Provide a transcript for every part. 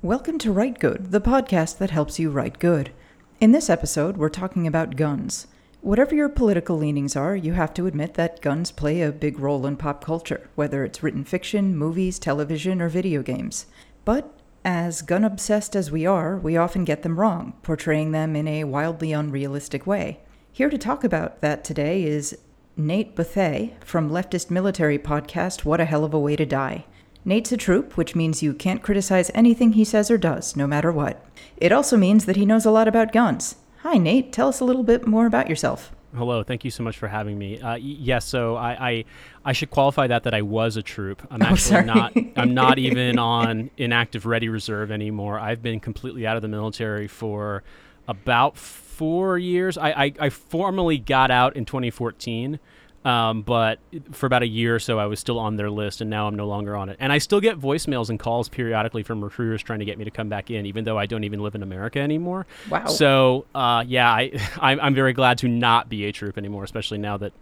Welcome to Write Good, the podcast that helps you write good. In this episode, we're talking about guns. Whatever your political leanings are, you have to admit that guns play a big role in pop culture, whether it's written fiction, movies, television, or video games. But as gun obsessed as we are, we often get them wrong, portraying them in a wildly unrealistic way. Here to talk about that today is Nate Bethea from leftist military podcast What a Hell of a Way to Die. Nate's a troop, which means you can't criticize anything he says or does, no matter what. It also means that he knows a lot about guns. Hi, Nate. Tell us a little bit more about yourself. Hello, thank you so much for having me. Uh, yes, so I, I, I should qualify that that I was a troop. I'm Oh, actually sorry. not. I'm not even on inactive ready reserve anymore. I've been completely out of the military for about four years. I, I, I formally got out in 2014. Um, but for about a year or so, I was still on their list, and now I'm no longer on it. And I still get voicemails and calls periodically from recruiters trying to get me to come back in, even though I don't even live in America anymore. Wow. So uh, yeah, I, I'm, I'm very glad to not be a troop anymore, especially now that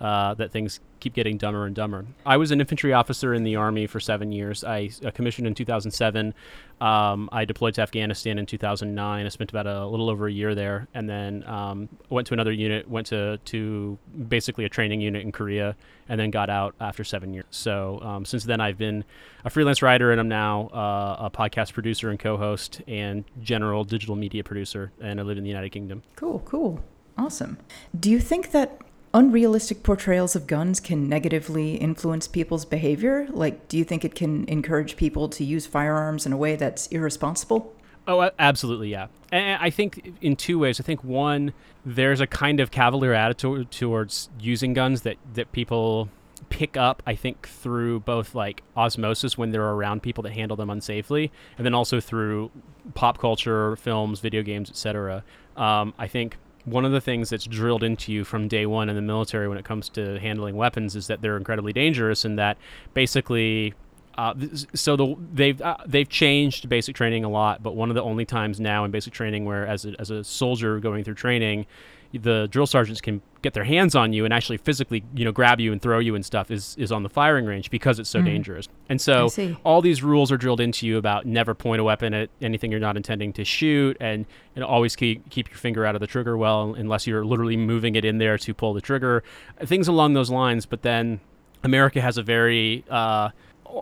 uh, that things keep getting dumber and dumber. I was an infantry officer in the army for seven years. I uh, commissioned in 2007. Um, I deployed to Afghanistan in 2009. I spent about a little over a year there, and then um, went to another unit. Went to to basically a training unit in Korea, and then got out after seven years. So um, since then, I've been a freelance writer, and I'm now uh, a podcast producer and co-host, and general digital media producer, and I live in the United Kingdom. Cool, cool. Awesome. Do you think that unrealistic portrayals of guns can negatively influence people's behavior? Like, do you think it can encourage people to use firearms in a way that's irresponsible? Oh, absolutely, yeah. And I think in two ways. I think one, there's a kind of cavalier attitude towards using guns that that people pick up. I think through both like osmosis when they're around people that handle them unsafely, and then also through pop culture, films, video games, etc. Um, I think one of the things that's drilled into you from day one in the military when it comes to handling weapons is that they're incredibly dangerous, and that basically uh, so the, they've uh, they've changed basic training a lot, but one of the only times now in basic training where, as a, as a soldier going through training, the drill sergeants can get their hands on you and actually physically, you know, grab you and throw you and stuff is is on the firing range because it's so dangerous. And so all these rules are drilled into you about never point a weapon at anything you're not intending to shoot, and and always keep keep your finger out of the trigger well unless you're literally moving it in there to pull the trigger, things along those lines. But then America has a very uh,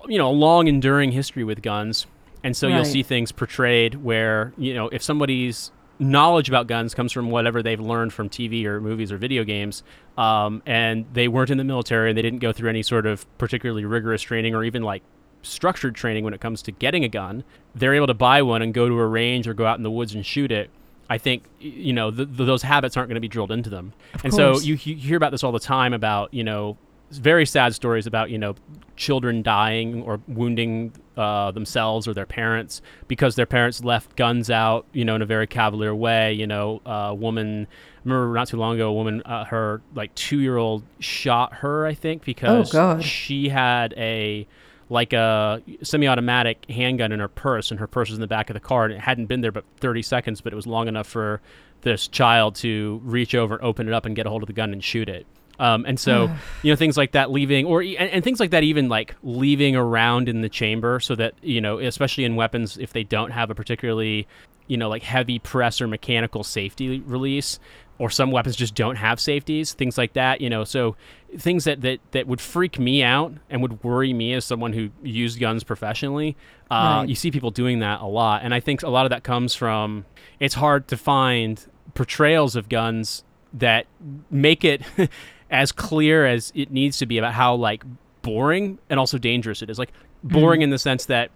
you know, a long enduring history with guns. And so you'll see things portrayed where, you know, if somebody's knowledge about guns comes from whatever they've learned from TV or movies or video games, um, and they weren't in the military and they didn't go through any sort of particularly rigorous training or even like structured training when it comes to getting a gun, they're able to buy one and go to a range or go out in the woods and shoot it. I think you know th- th- those habits aren't going to be drilled into them, and so you, you hear about this all the time about you know very sad stories about you know children dying or wounding uh, themselves or their parents because their parents left guns out you know in a very cavalier way you know a woman I remember not too long ago a woman uh, her like two year old shot her I think because God. she had a like a semi-automatic handgun in her purse and her purse was in the back of the car and it hadn't been there but 30 seconds but it was long enough for this child to reach over open it up and get a hold of the gun and shoot it um, and so you know things like that leaving or and, and things like that even like leaving around in the chamber so that you know especially in weapons if they don't have a particularly you know like heavy press or mechanical safety release or some weapons just don't have safeties things like that you know. So things that that, that would freak me out and would worry me as someone who used guns professionally uh, Right. you see people doing that a lot. And i think a lot of that comes from it's hard to find portrayals of guns that make it as clear as it needs to be about how like boring and also dangerous it is. Like boring in the sense that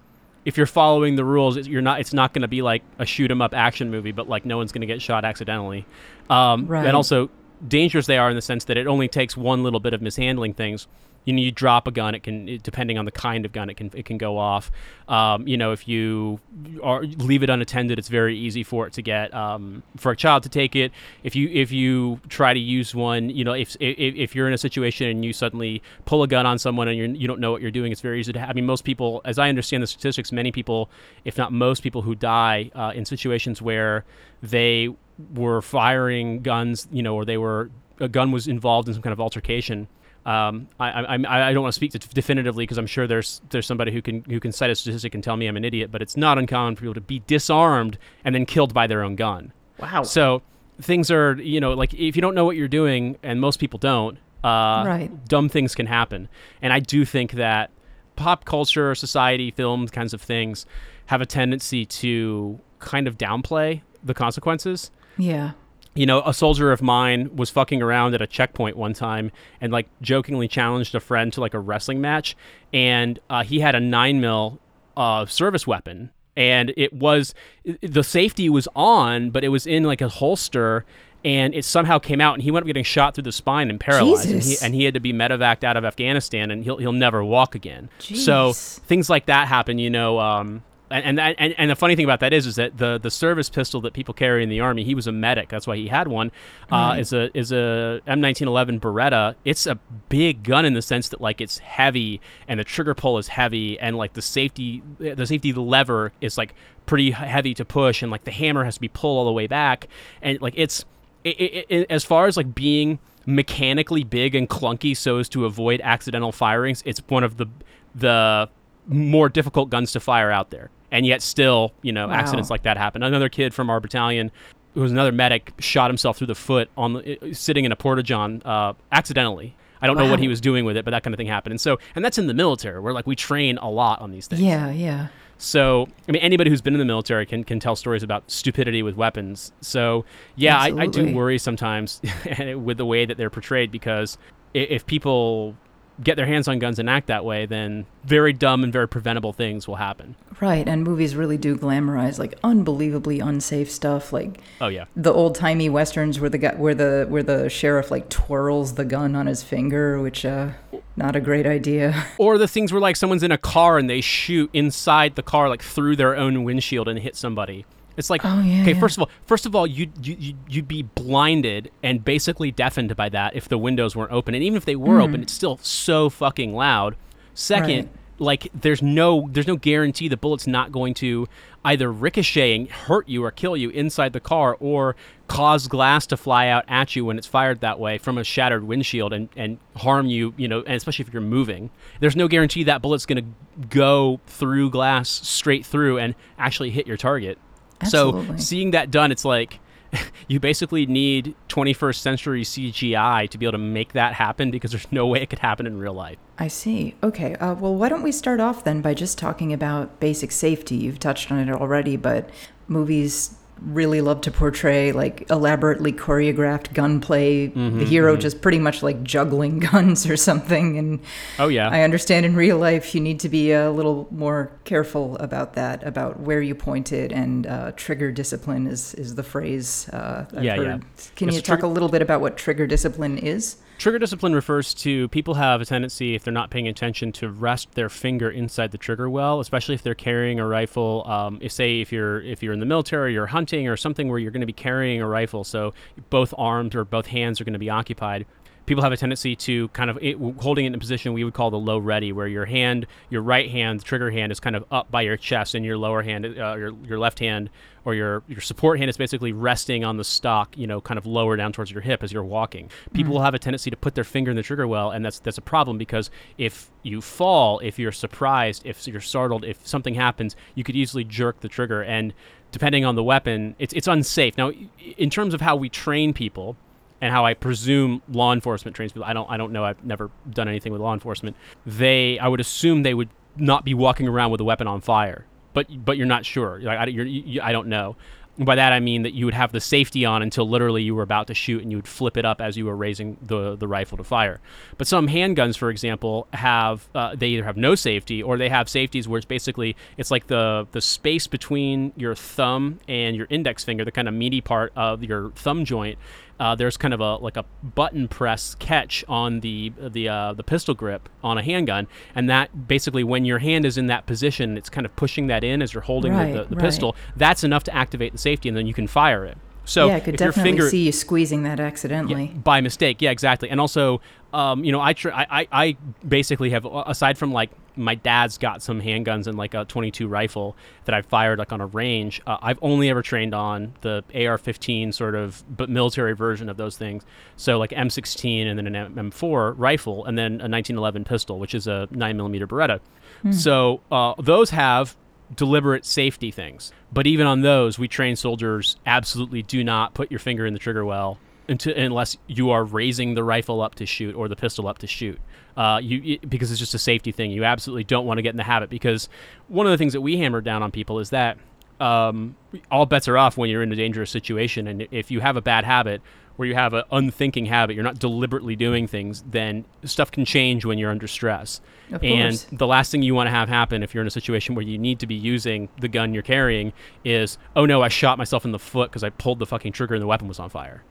if you're following the rules it's- you're not it's not going to be like a shoot 'em up action movie but like no one's going to get shot accidentally. Um, Right. and also dangerous they are in the sense that it only takes one little bit of mishandling things you know you drop a gun it can depending on the kind of gun it can it can go off. Um, you know if you are leave it unattended it's very easy for it to get um, for a child to take it. If you if you try to use one you know if if, if you're in a situation and you suddenly pull a gun on someone and you're, you don't know what you're doing it's very easy to I mean most people as I understand the statistics many people if not most people who die uh, in situations where they were firing guns you know or they were a gun was involved in some kind of altercation Um, I, I, I don't want to speak to definitively because I'm sure there's there's somebody who can who can cite a statistic and tell me I'm an idiot, but it's not uncommon for people to be disarmed and then killed by their own gun. Wow. So things are you know like if you don't know what you're doing, and most people don't, uh, right. dumb things can happen. And I do think that pop culture, society, films, kinds of things have a tendency to kind of downplay the consequences. Yeah. You know, a soldier of mine was fucking around at a checkpoint one time and like jokingly challenged a friend to like a wrestling match, and uh, he had a nine mil uh, service weapon, and it was the safety was on, but it was in like a holster, and it somehow came out, and he went up getting shot through the spine and paralyzed, and he, and he, had to be medevaced out of Afghanistan, and he'll he'll never walk again. Jeez. So things like that happen, you know. Um, and, and and and the funny thing about that is is that the the service pistol that people carry in the army he was a medic. That's why he had one. Uh, right. is a is a M1911 Beretta. It's a big gun in the sense that like it's heavy and the trigger pull is heavy and like the safety the safety lever is like pretty heavy to push and like the hammer has to be pulled all the way back. And like it's it, it, it, as far as like being mechanically big and clunky so as to avoid accidental firings it's one of the the more difficult guns to fire out there and yet still, you know, wow. accidents like that happen. Another kid from our battalion, who was another medic, shot himself through the foot on the, sitting in a porta john uh, accidentally. I don't wow. know what he was doing with it, but that kind of thing happened. And so, and that's in the military, where like we train a lot on these things. Yeah, yeah. So, I mean, anybody who's been in the military can, can tell stories about stupidity with weapons. So, yeah, I, I, do worry sometimes with the way that they're portrayed because if people get their hands on guns and act that way, then very dumb and very preventable things will happen. Right, and movies really do glamorize like unbelievably unsafe stuff, like oh yeah, the old timey westerns where the guy, where the where the sheriff like twirls the gun on his finger, which uh, not a great idea. Or the things where like someone's in a car and they shoot inside the car like through their own windshield and hit somebody. It's like, oh, yeah, okay, yeah. first of all, first of all, you you you'd be blinded and basically deafened by that if the windows weren't open, and even if they were mm. open, it's still so fucking loud. Second, right. like there's no there's no guarantee the bullet's not going to either ricochet and hurt you or kill you inside the car, or cause glass to fly out at you when it's fired that way from a shattered windshield and, and harm you, you know, and especially if you're moving. There's no guarantee that bullet's going to go through glass straight through and actually hit your target. Absolutely. So seeing that done, it's like you basically need 21st century CGI to be able to make that happen because there's no way it could happen in real life. I see. Okay. Uh, well, why don't we start off then by just talking about basic safety? You've touched on it already, but movies really love to portray like elaborately choreographed gunplay mm-hmm, the hero mm-hmm. just pretty much like juggling guns or something and oh yeah i understand in real life you need to be a little more careful about that about where you point it and uh, trigger discipline is is the phrase uh, yeah heard. yeah can yes, you talk a little bit about what trigger discipline is Trigger discipline refers to people have a tendency, if they're not paying attention, to rest their finger inside the trigger well, especially if they're carrying a rifle. Um, if say if you're if you're in the military, you're hunting or something where you're going to be carrying a rifle, so both arms or both hands are going to be occupied people have a tendency to kind of it, holding it in a position we would call the low ready, where your hand, your right hand, the trigger hand, is kind of up by your chest, and your lower hand, uh, your your left hand or your your support hand is basically resting on the stock, you know, kind of lower down towards your hip as you're walking. People mm. will have a tendency to put their finger in the trigger well, and that's that's a problem because if you fall, if you're surprised, if you're startled, if something happens, you could easily jerk the trigger and depending on the weapon, it's it's unsafe. Now, in terms of how we train people, and how I presume law enforcement trains people. I don't I don't know. I've never done anything with law enforcement. They I would assume they would not be walking around with a weapon on fire. But but you're not sure. Like I, you, I don't know. By that I mean that you would have the safety on until literally you were about to shoot, and you would flip it up as you were raising the the rifle to fire. But some handguns, for example, have uh, they either have no safety or they have safeties where it's basically it's like the the space between your thumb and your index finger, the kind of meaty part of your thumb joint uh, there's kind of a like a button press catch on the the uh, the pistol grip on a handgun, and that basically when your hand is in that position, it's kind of pushing that in as you're holding right, the, the, the right. pistol. That's enough to activate the safety, and then you can fire it. So yeah, I could if definitely finger, see you squeezing that accidentally yeah, by mistake. Yeah, exactly. And also, um, you know, I, tr- I I I basically have aside from like my dad's got some handguns and like a 22 rifle that I've fired like on a range. Uh, I've only ever trained on the AR-15 sort of but military version of those things. So like M16 and then an M4 rifle and then a 1911 pistol, which is a nine millimeter Beretta. Hmm. So uh, those have deliberate safety things. But even on those, we train soldiers absolutely do not put your finger in the trigger well until, unless you are raising the rifle up to shoot or the pistol up to shoot. Uh, you because it's just a safety thing. You absolutely don't want to get in the habit because one of the things that we hammer down on people is that um, all bets are off when you're in a dangerous situation, and if you have a bad habit where you have an unthinking habit, you're not deliberately doing things, then stuff can change when you're under stress. Of and course. the last thing you want to have happen if you're in a situation where you need to be using the gun you're carrying is, oh no, I shot myself in the foot because I pulled the fucking trigger and the weapon was on fire.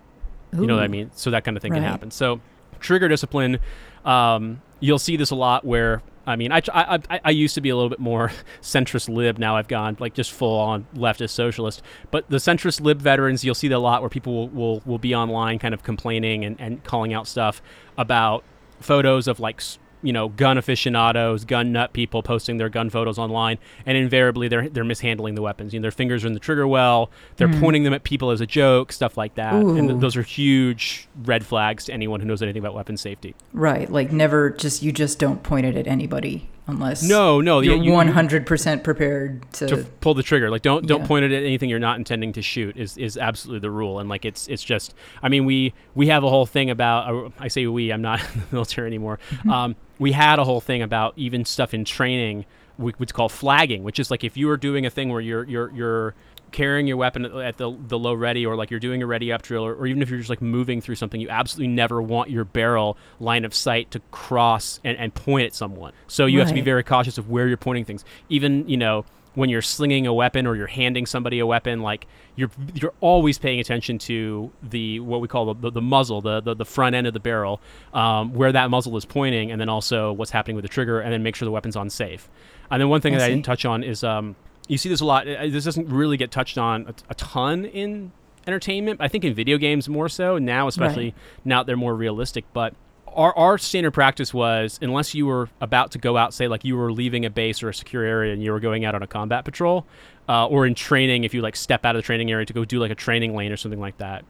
Ooh. You know what I mean? So that kind of thing Right. can happen. So trigger discipline, um, you'll see this a lot where I mean, I, I, I, I used to be a little bit more centrist lib. Now I've gone like just full on leftist socialist. But the centrist lib veterans, you'll see that a lot where people will, will, will be online kind of complaining and, and calling out stuff about photos of like you know gun aficionados, gun nut people posting their gun photos online, and invariably they're they're mishandling the weapons. You know, their fingers are in the trigger well, they're mm-hmm. pointing them at people as a joke, stuff like that. And th- those are huge red flags to anyone who knows anything about weapon safety. Right, like never just you just don't point it at anybody unless No, no, you're you- you- one hundred percent prepared to. to pull the trigger. Like don't don't Yeah. point it at anything you're not intending to shoot is is absolutely the rule. And like it's it's just I mean we we have a whole thing about uh, I say we I'm not in the military anymore. Mm-hmm. Um, we had a whole thing about even stuff in training we would call flagging, which is like if you were doing a thing where you're you're you're carrying your weapon at- the the low ready or like you're doing a ready up drill or, or even if you're just like moving through something you absolutely never want your barrel line of sight to cross and, and point at someone. So you have to be very cautious of where you're pointing things. Even you know when you're slinging a weapon or you're handing somebody a weapon like you're you're always paying attention to the what we call the, the, the muzzle the, the the front end of the barrel um, where that muzzle is pointing and then also what's happening with the trigger and then make sure the weapon's on safe. And then one thing I that I didn't touch on is um, you see this a lot. uh, This doesn't really get touched on a, a ton in entertainment. I think in video games more so now, especially Right. now they're more realistic. But our, our standard practice was unless you were about to go out, say like you were leaving a base or a secure area and you were going out on a combat patrol, uh, or in training, if you like step out of the training area to go do like a training lane or something like that,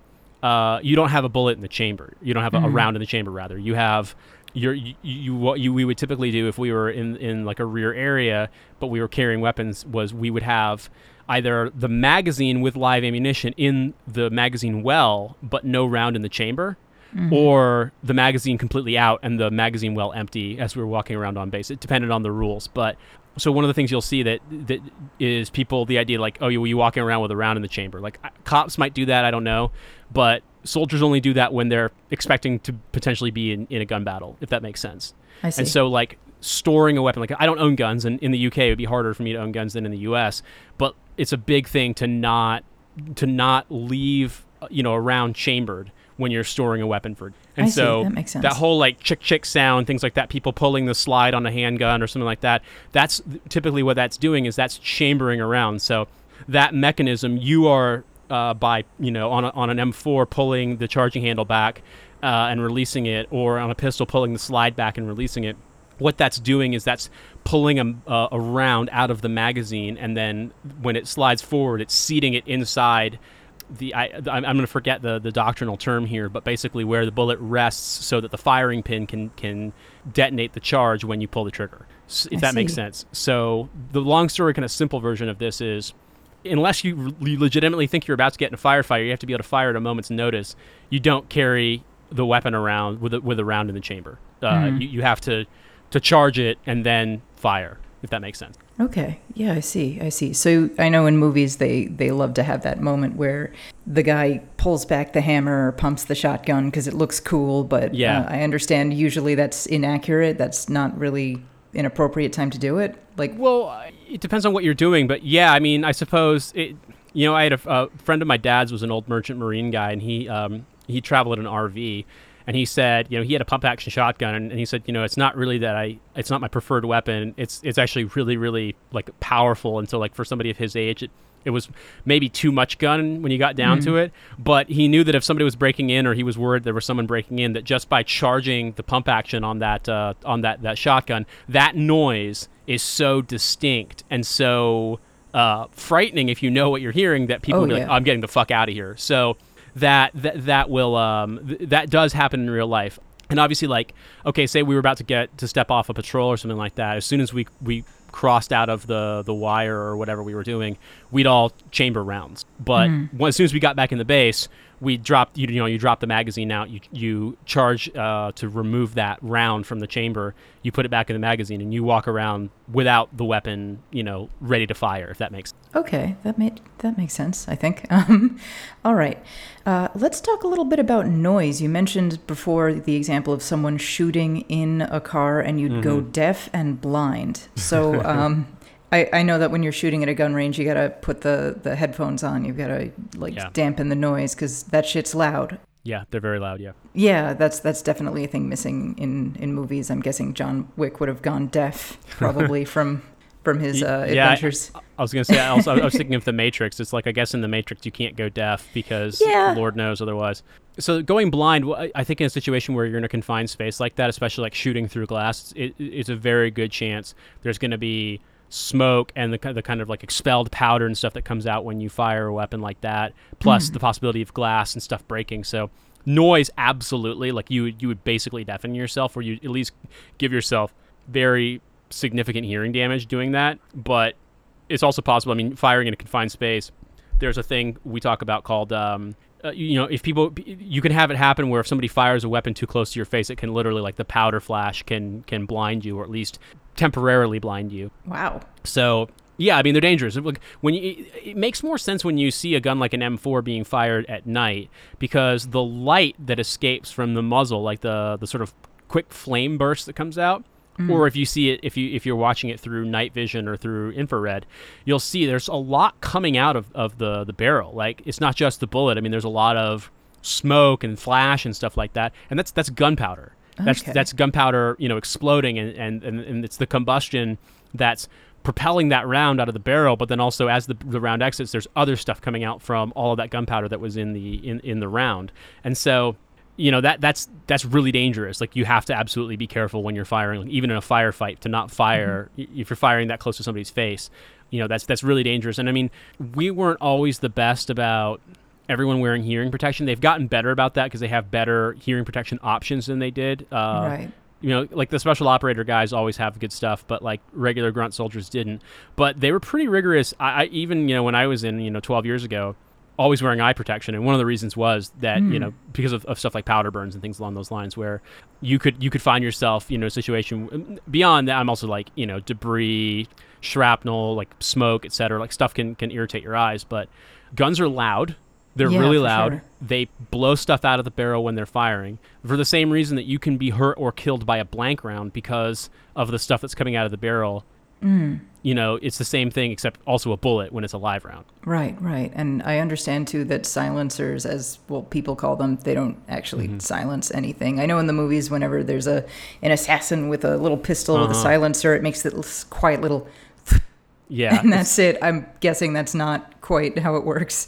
uh, you don't have a bullet in the chamber. You don't have a, a round in the chamber. Rather, you have your you, you what you we would typically do if we were in in like a rear area, but we were carrying weapons was we would have either the magazine with live ammunition in the magazine well, but no round in the chamber. Mm-hmm. Or the magazine completely out and the magazine well empty as we were walking around on base. It depended on the rules, but so one of the things you'll see that that is people the idea like oh you you walking around with a round in the chamber like cops might do that I don't know but soldiers only do that when they're expecting to potentially be in, in a gun battle if that makes sense I see. and so like storing a weapon like I don't own guns and in the UK it would be harder for me to own guns than in the US but it's a big thing to not to not leave uh, you know a round chambered when you're storing a weapon for and I see. so That makes sense. that whole like chick chick sound things like that people pulling the slide on a handgun or something like that that's typically what that's doing is that's chambering around so that mechanism you are uh, by you know on, a, on an m4 pulling the charging handle back uh, and releasing it or on a pistol pulling the slide back and releasing it what that's doing is that's pulling a, uh, a round out of the magazine and then when it slides forward it's seating it inside the I, I'm, I'm going to forget the, the doctrinal term here, but basically where the bullet rests so that the firing pin can can detonate the charge when you pull the trigger. If I that makes sense. So the long story, kind of simple version of this is, unless you, you legitimately think you're about to get in a firefight, you have to be able to fire at a moment's notice. You don't carry the weapon around with a, with a round in the chamber. Uh, Mhm. you, you have to to charge it and then fire. If that makes sense. Okay. Yeah, I see. I see. So I know in movies they they love to have that moment where the guy pulls back the hammer or pumps the shotgun because it looks cool, but Yeah. uh, I understand usually that's inaccurate. That's not really an appropriate time to do it. Like Well, it depends on what you're doing, but yeah, I mean, I suppose it. You know, I had a, a friend of my dad's was an old merchant marine guy, and he um, he traveled in an RV, and he said, you know, he had a pump action shotgun, and, and he said, you know, it's not really that I, it's not my preferred weapon. It's it's actually really really like powerful, and so like for somebody of his age, it it was maybe too much gun when you got down mm-hmm. to it. But he knew that if somebody was breaking in, or he was worried there was someone breaking in, that just by charging the pump action on that uh, on that that shotgun, that noise is so distinct and so uh, frightening if you know what you're hearing that people oh, yeah. like, "I'm getting the fuck out of here." So that that that will um, th- that does happen in real life. And obviously, like, okay, say we were about to get to step off a patrol or something like that. As soon as we we crossed out of the the wire or whatever we were doing, we'd all chamber rounds. But mm. as soon as we got back in the base, we dropped you, you know you drop the magazine out you you charge uh, to remove that round from the chamber you put it back in the magazine and you walk around without the weapon you know ready to fire if that makes sense. okay that made that makes sense i think um, all right uh, let's talk a little bit about noise you mentioned before the example of someone shooting in a car and you'd mm-hmm. go deaf and blind so um, I, I know that when you're shooting at a gun range, you gotta put the, the headphones on. You've gotta like yeah. dampen the noise because that shit's loud. Yeah, they're very loud. Yeah. Yeah, that's that's definitely a thing missing in in movies. I'm guessing John Wick would have gone deaf probably from from his uh, yeah, adventures. I, I, was gonna say. I, also, I was thinking of the Matrix. It's like I guess in the Matrix you can't go deaf because yeah. Lord knows otherwise. So going blind, I think in a situation where you're in a confined space like that, especially like shooting through glass, it, it's a very good chance there's going to be smoke and the, the kind of like expelled powder and stuff that comes out when you fire a weapon like that, plus mm. the possibility of glass and stuff breaking. So noise, absolutely, like you you would basically deafen yourself, or you at least give yourself very significant hearing damage doing that. But it's also possible. I mean, firing in a confined space, there's a thing we talk about called. Um, uh, you know, if people, you can have it happen where if somebody fires a weapon too close to your face, it can literally, like the powder flash, can can blind you or at least temporarily blind you. Wow. So yeah, I mean they're dangerous. When you, it makes more sense when you see a gun like an M4 being fired at night because the light that escapes from the muzzle, like the the sort of quick flame burst that comes out, mm. or if you see it if you if you're watching it through night vision or through infrared, you'll see there's a lot coming out of, of the the barrel. Like it's not just the bullet. I mean there's a lot of smoke and flash and stuff like that, and that's that's gunpowder. That's okay. that's gunpowder, you know, exploding, and, and, and, and it's the combustion that's propelling that round out of the barrel. But then also, as the, the round exits, there's other stuff coming out from all of that gunpowder that was in the in, in the round, and so you know that that's that's really dangerous. Like you have to absolutely be careful when you're firing, like, even in a firefight, to not fire mm-hmm. if you're firing that close to somebody's face. You know that's that's really dangerous. And I mean, we weren't always the best about everyone wearing hearing protection. They've gotten better about that because they have better hearing protection options than they did. Uh, right. You know, like the special operator guys always have good stuff, but like regular grunt soldiers didn't. But they were pretty rigorous. I, I even you know when I was in you know 12 years ago, always wearing eye protection and one of the reasons was that mm. you hmm. know because of, of, stuff like powder burns and things along those lines where you could you could find yourself you know a situation beyond that i'm also like you know debris shrapnel like smoke etc like stuff can can irritate your eyes but guns are loud they're yeah, really loud. Sure. They blow stuff out of the barrel when they're firing for the same reason that you can be hurt or killed by a blank round because of the stuff that's coming out of the barrel. Mm. You know, it's the same thing except also a bullet when it's a live round. Right, right. And I understand too that silencers, as well people call them, they don't actually mm-hmm. silence anything. I know in the movies, whenever there's a an assassin with a little pistol uh-huh. with a silencer, it makes this quiet little. Yeah. And that's it. I'm guessing that's not quite how it works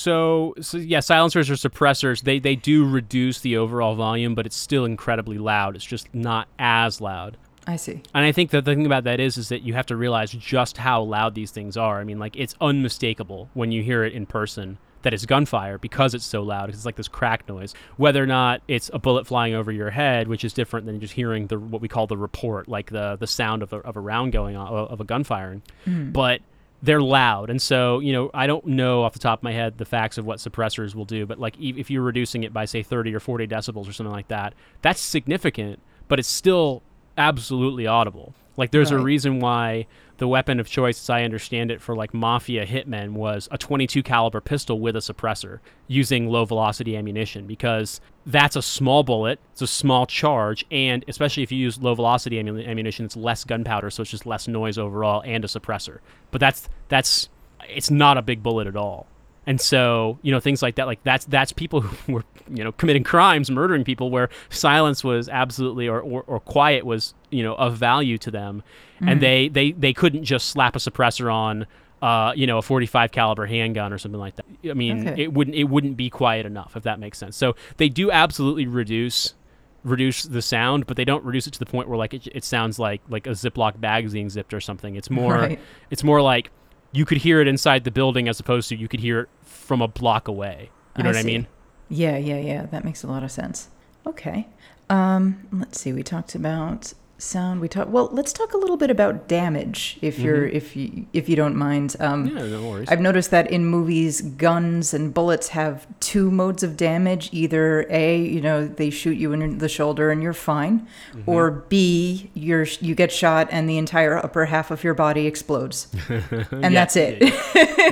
so, so yeah, silencers or suppressors, they, they do reduce the overall volume, but it's still incredibly loud. It's just not as loud. I see. And I think that the thing about that is, is that you have to realize just how loud these things are. I mean, like it's unmistakable when you hear it in person that it's gunfire because it's so loud. It's like this crack noise. Whether or not it's a bullet flying over your head, which is different than just hearing the what we call the report, like the the sound of a, of a round going on of a gun firing. Mm. But they're loud and so you know i don't know off the top of my head the facts of what suppressors will do but like if you're reducing it by say 30 or 40 decibels or something like that that's significant but it's still absolutely audible like there's right. a reason why the weapon of choice, as I understand it, for like mafia hitmen was a 22 caliber pistol with a suppressor using low velocity ammunition because that's a small bullet, it's a small charge, and especially if you use low velocity ammunition, it's less gunpowder, so it's just less noise overall and a suppressor. But that's that's it's not a big bullet at all. And so, you know, things like that, like that's that's people who were, you know, committing crimes, murdering people, where silence was absolutely or, or, or quiet was, you know, of value to them, Mm-hmm. and they, they they couldn't just slap a suppressor on, uh, you know, a 45 caliber handgun or something like that. I mean, Okay. it wouldn't it wouldn't be quiet enough if that makes sense. So they do absolutely reduce reduce the sound, but they don't reduce it to the point where like it, it sounds like like a Ziploc bag being zipped or something. It's more Right. it's more like you could hear it inside the building as opposed to you could hear it from a block away. You know I what I mean? Yeah, yeah, yeah. That makes a lot of sense. Okay. Um, let's see. We talked about sound. We talk Well, let's talk a little bit about damage, if you're, if you, if you don't mind. Um, Mm-hmm. Yeah, no worries. I've noticed that in movies, guns and bullets have two modes of damage. Either A, you know, they shoot you in the shoulder and you're fine, Mm-hmm. or B, you're you get shot and the entire upper half of your body explodes, and Yeah, that's it.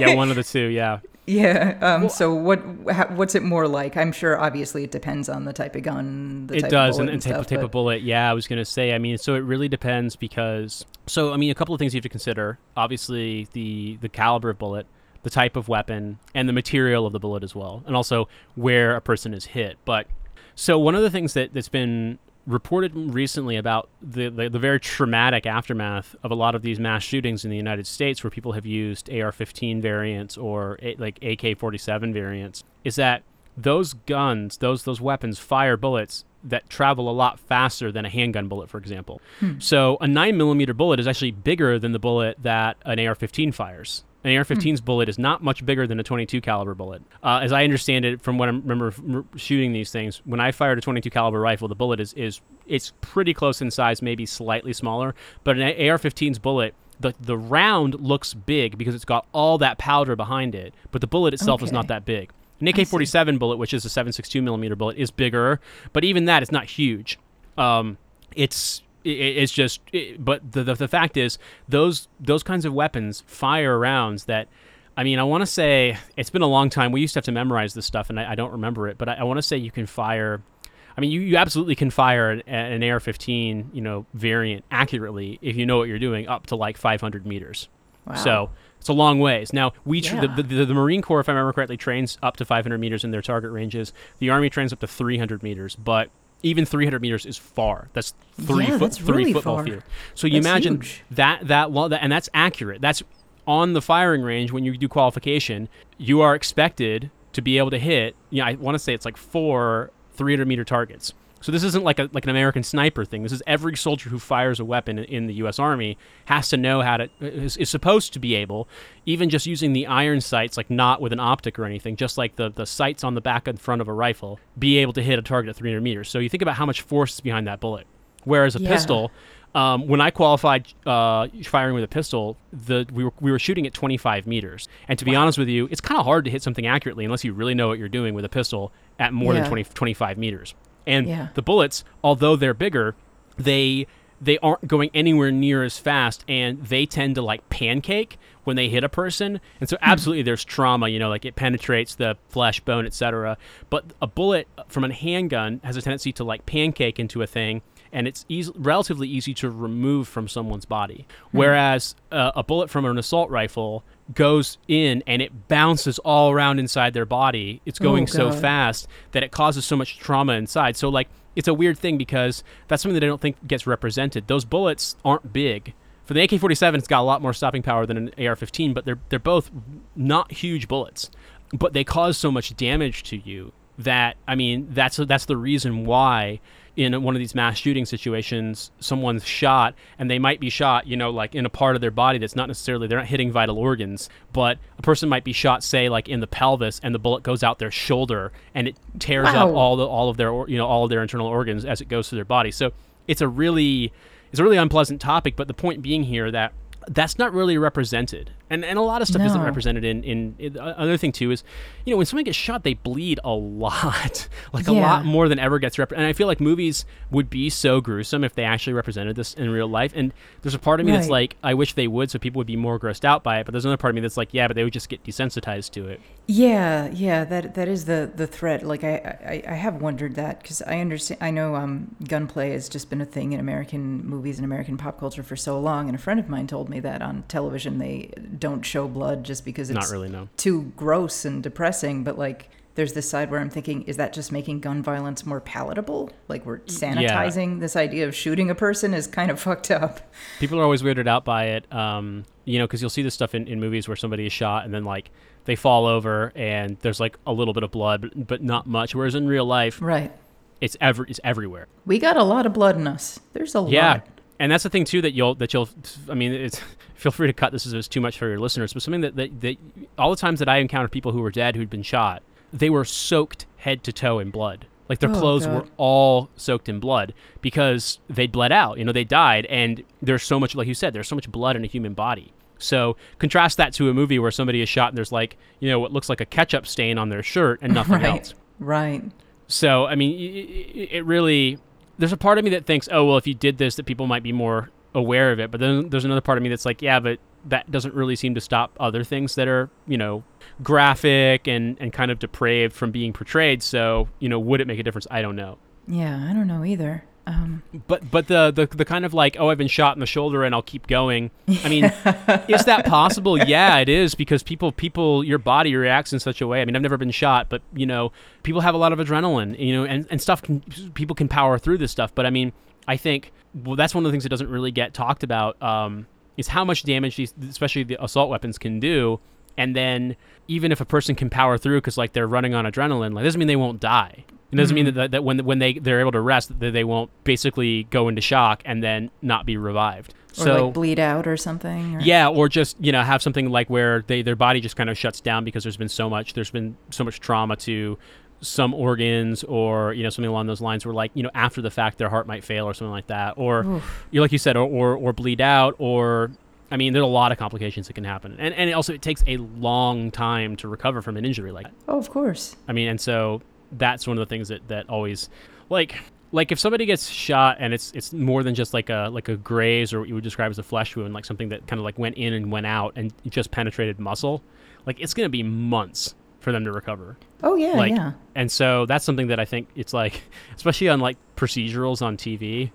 yeah, one of the two. Yeah. Yeah. Um, so what? What's it more like? I'm sure. Obviously, it depends on the type of gun. The it type does of and, and type, stuff, type but- of bullet yeah i was going to say i mean so it really depends because so i mean a couple of things you have to consider obviously the the caliber of bullet the type of weapon and the material of the bullet as well and also where a person is hit but so one of the things that, that's been reported recently about the, the, the very traumatic aftermath of a lot of these mass shootings in the United States where people have used AR-15 variants or a, like AK-47 variants is that those guns, those those weapons fire bullets that travel a lot faster than a handgun bullet, for example. Hmm. So a nine millimeter bullet is actually bigger than the bullet that an AR-15 fires. An AR-15's bullet is not much bigger than a 22 caliber bullet. Uh, as I understand it, from what I remember shooting these things, when I fired a 22 caliber rifle, the bullet is is it's pretty close in size, maybe slightly smaller. But an AR-15's bullet, the the round looks big because it's got all that powder behind it, but the bullet itself is not that big. An AK-47 bullet, which is a 7.62 millimeter bullet, is bigger, but even that is not huge. Um, it's it's just, it, but the, the the fact is, those those kinds of weapons fire rounds that. I mean, I want to say it's been a long time. We used to have to memorize this stuff, and I, I don't remember it. But I, I want to say you can fire. I mean, you, you absolutely can fire an, an AR-15, you know, variant accurately if you know what you're doing, up to like 500 meters. Wow. So it's a long ways. Now we tr- Yeah. the, the, the Marine Corps, if I remember correctly, trains up to 500 meters in their target ranges. The Army trains up to 300 meters, but even 300 meters is far. That's three Yeah, foot, that's three really football far. field. So you That's imagine huge. that that, lo- that and that's accurate. That's on the firing range when you do qualification. You are expected to be able to hit. Yeah, I want to say it's like four 300 meter targets. So this isn't like a like an American sniper thing. This is every soldier who fires a weapon in, in the U.S. Army has to know how to is, is supposed to be able, even just using the iron sights, like not with an optic or anything, just like the the sights on the back and front of a rifle, be able to hit a target at 300 meters. So you think about how much force is behind that bullet. Whereas a Yeah. pistol, um, when I qualified uh, firing with a pistol, the we were, we were shooting at 25 meters. And to be honest with you, it's kind of hard to hit something accurately unless you really know what you're doing with a pistol at more Yeah. than 20, 25 meters. And Yeah. the bullets, although they're bigger, they they aren't going anywhere near as fast, and they tend to like pancake when they hit a person. And so, absolutely, there's trauma. You know, like it penetrates the flesh, bone, etc. But a bullet from a handgun has a tendency to like pancake into a thing, and it's easy, relatively easy to remove from someone's body. Whereas uh, a bullet from an assault rifle goes in and it bounces all around inside their body. It's going oh, so fast that it causes so much trauma inside. So like it's a weird thing because that's something that I don't think gets represented. Those bullets aren't big. For the AK-47, it's got a lot more stopping power than an AR-15, but they're they're both not huge bullets, but they cause so much damage to you that I mean that's that's the reason why in one of these mass shooting situations someone's shot and they might be shot you know like in a part of their body that's not necessarily they're not hitting vital organs but a person might be shot say like in the pelvis and the bullet goes out their shoulder and it tears up all the all of their you know all of their internal organs as it goes through their body. So it's a really it's a really unpleasant topic but the point being here that that's not really represented and and a lot of stuff isn't represented in in, in uh, another thing too is you know when someone gets shot they bleed a lot like a Yeah. lot more than ever gets rep- and i feel like movies would be so gruesome if they actually represented this in real life and there's a part of me that's like i wish they would so people would be more grossed out by it but there's another part of me that's like yeah but they would just get desensitized to it Yeah, yeah, that that is the the threat. Like I I, I have wondered that because I understand. I know um, gunplay has just been a thing in American movies and American pop culture for so long. And a friend of mine told me that on television they don't show blood just because it's Not really, no. too gross and depressing, but like there's this side where I'm thinking, is that just making gun violence more palatable? Like we're sanitizing this idea of shooting a person is kind of fucked up. People are always weirded out by it, um, you know, because you'll see this stuff in, in movies where somebody is shot and then like they fall over and there's like a little bit of blood, but, not much. Whereas in real life, Right. it's ever it's everywhere. We got a lot of blood in us. There's a Yeah, lot. and that's the thing too that you'll that you'll. I mean, it's feel free to cut this if it's too much for your listeners, but something that, that that all the times that I encountered people who were dead who'd been shot, they were soaked head to toe in blood. Like their Oh, clothes God. were all soaked in blood because they bled out. You know, they died, and there's so much, like you said, there's so much blood in a human body. So contrast that to a movie where somebody is shot and there's like, you know, what looks like a ketchup stain on their shirt and nothing Right. else. Right. So, I mean, it, it really, there's a part of me that thinks, oh, well, if you did this, that people might be more aware of it. But then there's another part of me that's like, yeah, but that doesn't really seem to stop other things that are, you know, graphic and, and kind of depraved from being portrayed. So, you know, would it make a difference? I don't know. Yeah, I don't know either. Um, But but the, the the kind of like oh I've been shot in the shoulder and I'll keep going. I mean, is that possible? Yeah, it is because people people your body reacts in such a way. I mean, I've never been shot, but you know, people have a lot of adrenaline, you know, and and stuff can people can power through this stuff. But I mean, I think well that's one of the things that doesn't really get talked about um, is how much damage these especially the assault weapons can do. And then even if a person can power through because like they're running on adrenaline, like doesn't mean they won't die. It doesn't mean mm-hmm. that, that when when they they're able to rest, that they won't basically go into shock and then not be revived. or so like bleed out or something. Or, yeah, or just you know have something like where they their body just kind of shuts down because there's been so much there's been so much trauma to some organs or you know something along those lines where like you know after the fact their heart might fail or something like that or you like you said or, or or bleed out or I mean there's a lot of complications that can happen and and also it takes a long time to recover from an injury like that. Oh, of course. I mean, and so that's one of the things that, that always like like if somebody gets shot and it's it's more than just like a like a graze or what you would describe as a flesh wound, like something that kind of like went in and went out and just penetrated muscle, like it's gonna be months for them to recover. Oh yeah, Like, yeah. And so that's something that I think it's like, especially on like procedurals on TV,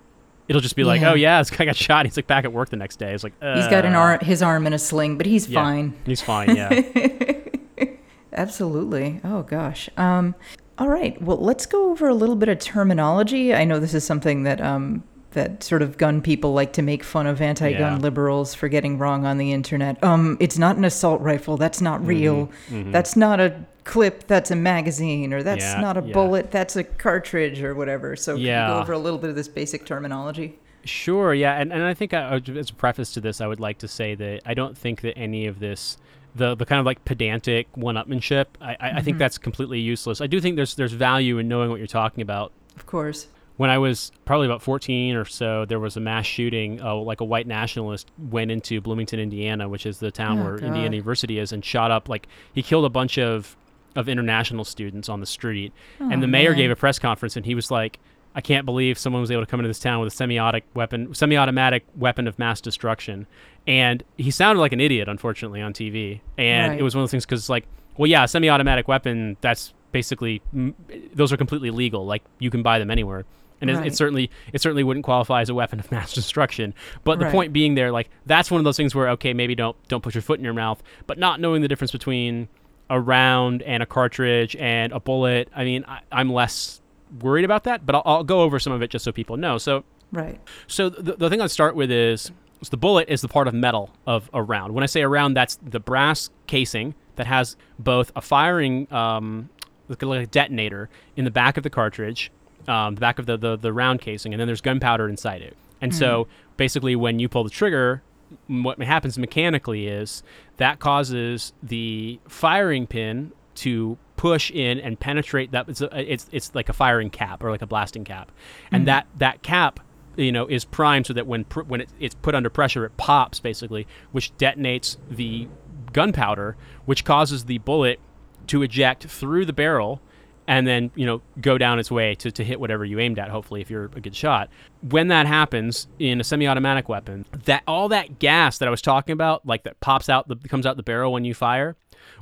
it'll just be like, Yeah. oh yeah, this guy got shot. He's like back at work the next day. It's like He's got an uh, arm, his arm in a sling, but he's Yeah. fine. He's fine. Yeah. Absolutely. Oh gosh. Um, all right. Well, let's go over a little bit of terminology. I know this is something that um, that sort of gun people like to make fun of anti-gun Yeah. liberals for getting wrong on the internet. Um, it's not an assault rifle. That's not real. mhm. That's not a clip. That's a magazine. Or that's Yeah, not a yeah. bullet. That's a cartridge or whatever. So can you Yeah. go over a little bit of this basic terminology? Sure, yeah, and, and I think I, I- as a preface to this, I would like to say that I don't think that any of this, the the kind of like pedantic one-upmanship, I, I, I think Mhm. that's completely useless. I do think there's there's value in knowing what you're talking about. Of course. When I was probably about 14 or so, there was a mass shooting. Uh, like a white nationalist went into Bloomington, Indiana, which is the town Oh, where God. Indiana University is, and shot up like he killed a bunch of of international students on the street. and the Oh, mayor man. gave a press conference and he was like i can't believe someone was able to come into this town with a semi-automatic weapon semi-automatic weapon of mass destruction and he sounded like an idiot unfortunately on tv and Right. it was one of those things because like well yeah a semi-automatic weapon that's basically mm, those are completely legal like you can buy them anywhere and it, Right. it certainly it certainly wouldn't qualify as a weapon of mass destruction but the Right. point being there like that's one of those things where okay maybe don't don't put your foot in your mouth but not knowing the difference between a round and a cartridge and a bullet. I mean, I, I'm less worried about that, but I'll, I'll go over some of it just so people know. So, Right. so the, the thing I'd start with is, is the bullet is the part of metal of a round. When I say a round, that's the brass casing that has both a firing, um, like a- detonator in the back of the cartridge, um, the back of the, the, the round casing, and then there's gunpowder inside it. And so basically, when you pull the trigger, what happens mechanically is that causes the firing pin to push in and penetrate that it's a, it's it's like a firing cap or like a blasting cap and that that cap you know is primed so that when pr- when it, it's put under pressure it pops basically which detonates the gunpowder which causes the bullet to eject through the barrel and then you know go down its way to, to hit whatever you aimed at hopefully if you're a good shot when that happens in a semi-automatic weapon that all that gas that i was talking about like that pops out the comes out the barrel when you fire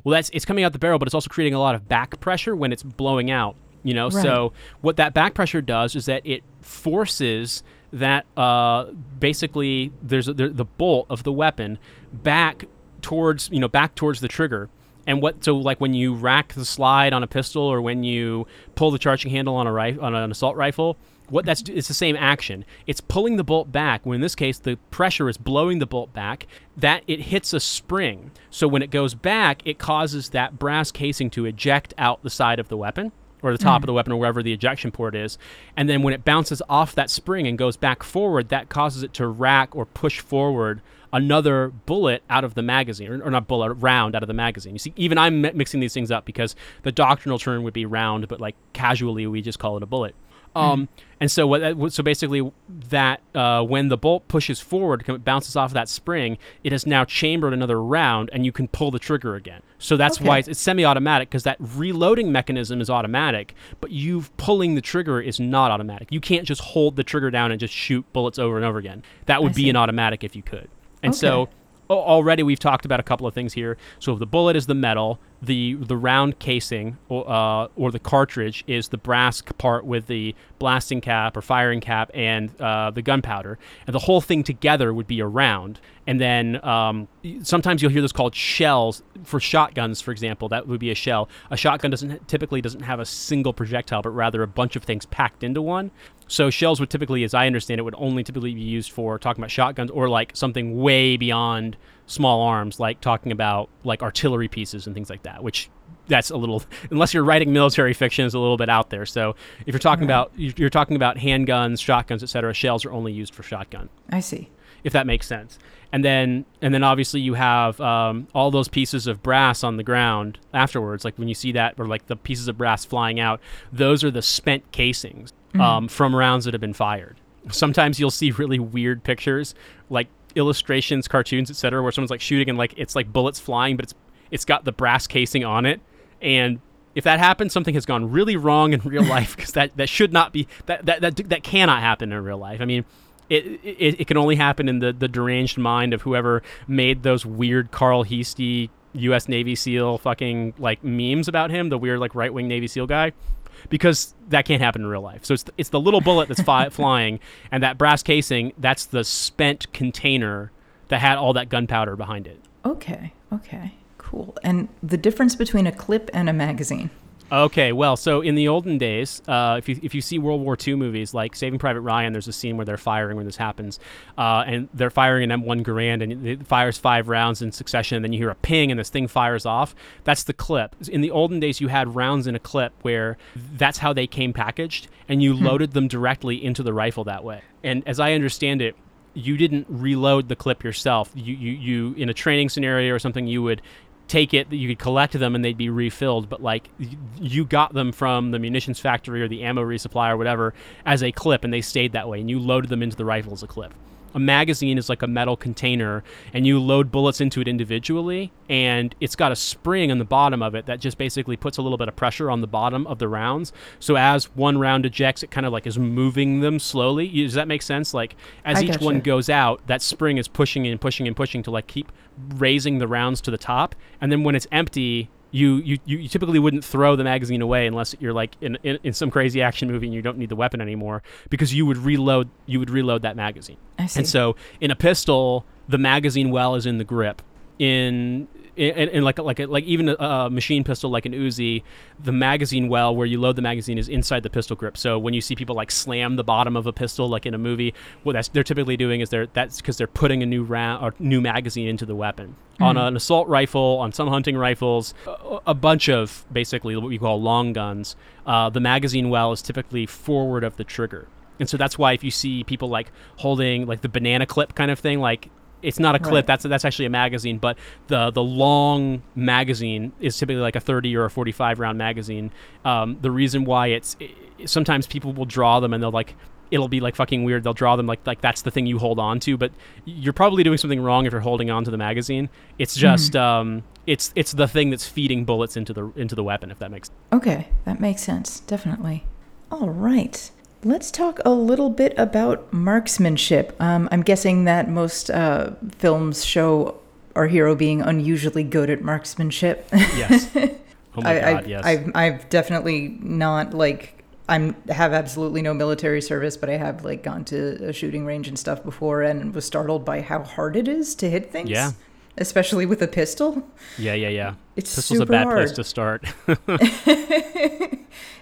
well that's it's coming out the barrel but it's also creating a lot of back pressure when it's blowing out you know Right. so what that back pressure does is that it forces that uh, basically there's a, the, the bolt of the weapon back towards you know back towards the trigger. And what so like when you rack the slide on a pistol or when you pull the charging handle on a rif- on an assault rifle, what that's it's the same action. It's pulling the bolt back. When in this case the pressure is blowing the bolt back. That it hits a spring. So when it goes back, it causes that brass casing to eject out the side of the weapon or the top Mm. of the weapon or wherever the ejection port is. And then when it bounces off that spring and goes back forward, that causes it to rack or push forward another bullet out of the magazine, or, or not bullet, round out of the magazine. You see, even I'm mixing these things up because the doctrinal term would be round, but like casually we just call it a bullet. Um, and so what? That, so basically, that uh, when the bolt pushes forward, it bounces off that spring. It has now chambered another round, and you can pull the trigger again. So that's why it's, it's semi-automatic because that reloading mechanism is automatic, but you pulling the trigger is not automatic. You can't just hold the trigger down and just shoot bullets over and over again. That would be an automatic if you could. And so Okay. al- already we've talked about a couple of things here. So if the bullet is the metal, the the round casing or, uh, or the cartridge is the brass part with the blasting cap or firing cap and uh, the gunpowder, and the whole thing together would be a round. And then um, sometimes you'll hear this called shells for shotguns, for example. That would be a shell. A shotgun doesn't typically doesn't have a single projectile, but rather a bunch of things packed into one. So shells would typically, as I understand it, would only typically be used for talking about shotguns or like something way beyond small arms, like talking about like artillery pieces and things like that. Which that's a little, unless you're writing military fiction, is a little bit out there. So if you're talking Right. about you're talking about handguns, shotguns, etc., shells are only used for shotgun I see. if that makes sense. And then and then obviously you have um, all those pieces of brass on the ground afterwards, like when you see that, or like the pieces of brass flying out. Those are the spent casings um, from rounds that have been fired. Sometimes you'll see really weird pictures, like illustrations, cartoons, etc., where someone's like shooting and like it's like bullets flying, but it's it's got the brass casing on it, and if that happens, something has gone really wrong in real life because that, that should not be that, that that that cannot happen in real life. I mean, it, it, it can only happen in the, the deranged mind of whoever made those weird Carl Heasty U.S. Navy SEAL fucking like memes about him, the weird like right wing Navy SEAL guy, because that can't happen in real life. So it's it's the little bullet that's fi- flying, and that brass casing that's the spent container that had all that gunpowder behind it. Okay. Okay. Cool. And the difference between a clip and a magazine. Okay, well, so in the olden days, uh, if you if you see World War II movies like Saving Private Ryan, there's a scene where they're firing when this happens, uh, and they're firing an M1 Garand, and it fires five rounds in succession, and then you hear a ping, and this thing fires off. That's the clip. In the olden days, you had rounds in a clip where that's how they came packaged, and you loaded them directly into the rifle that way. And as I understand it, you didn't reload the clip yourself. You, you, you in a training scenario or something, you would take it, that you could collect them and they'd be refilled. But like you got them from the munitions factory or the ammo resupply or whatever as a clip, and they stayed that way, and you loaded them into the rifle as a clip. A magazine is like a metal container, and you load bullets into it individually, and it's got a spring on the bottom of it that just basically puts a little bit of pressure on the bottom of the rounds. So as one round ejects, it kind of like is moving them slowly. Does that make sense? Like as I each gotcha. one goes out, that spring is pushing and pushing and pushing to like keep raising the rounds to the top, and then when it's empty. You, you, you typically wouldn't throw the magazine away unless you're like in, in, in some crazy action movie and you don't need the weapon anymore because you would reload you would reload that magazine. I see. And so in a pistol, the magazine well is in the grip. In in, in like like like even a, a machine pistol like an Uzi, the magazine well where you load the magazine is inside the pistol grip. So when you see people like slam the bottom of a pistol like in a movie, what that's they're typically doing is they're that's because they're putting a new round or new magazine into the weapon. On an assault rifle, on some hunting rifles, a, a bunch of basically what we call long guns, uh, the magazine well is typically forward of the trigger. And so that's why if you see people like holding like the banana clip kind of thing, like it's not a clip. Right. That's that's actually a magazine, but the the long magazine is typically like a 30 or a 45 round magazine. Um, the reason why it's i sometimes people will draw them and they'll like it'll be like fucking weird. They'll draw them like like that's the thing you hold on to, but you're probably doing something wrong if you're holding on to the magazine. It's just um, it's it's the thing that's feeding bullets into the into the weapon. If that makes Okay, that makes sense, definitely. All right. Let's talk a little bit about marksmanship. Um, I'm guessing that most uh, films show our hero being unusually good at marksmanship. yes. Oh my I, god, I, yes. I've, I've definitely not like I'm have absolutely no military service, but I have like gone to a shooting range and stuff before and was startled by how hard it is to hit things. Yeah. especially with a pistol. Yeah, yeah, yeah. It's Pistol's super a bad hard. place to start.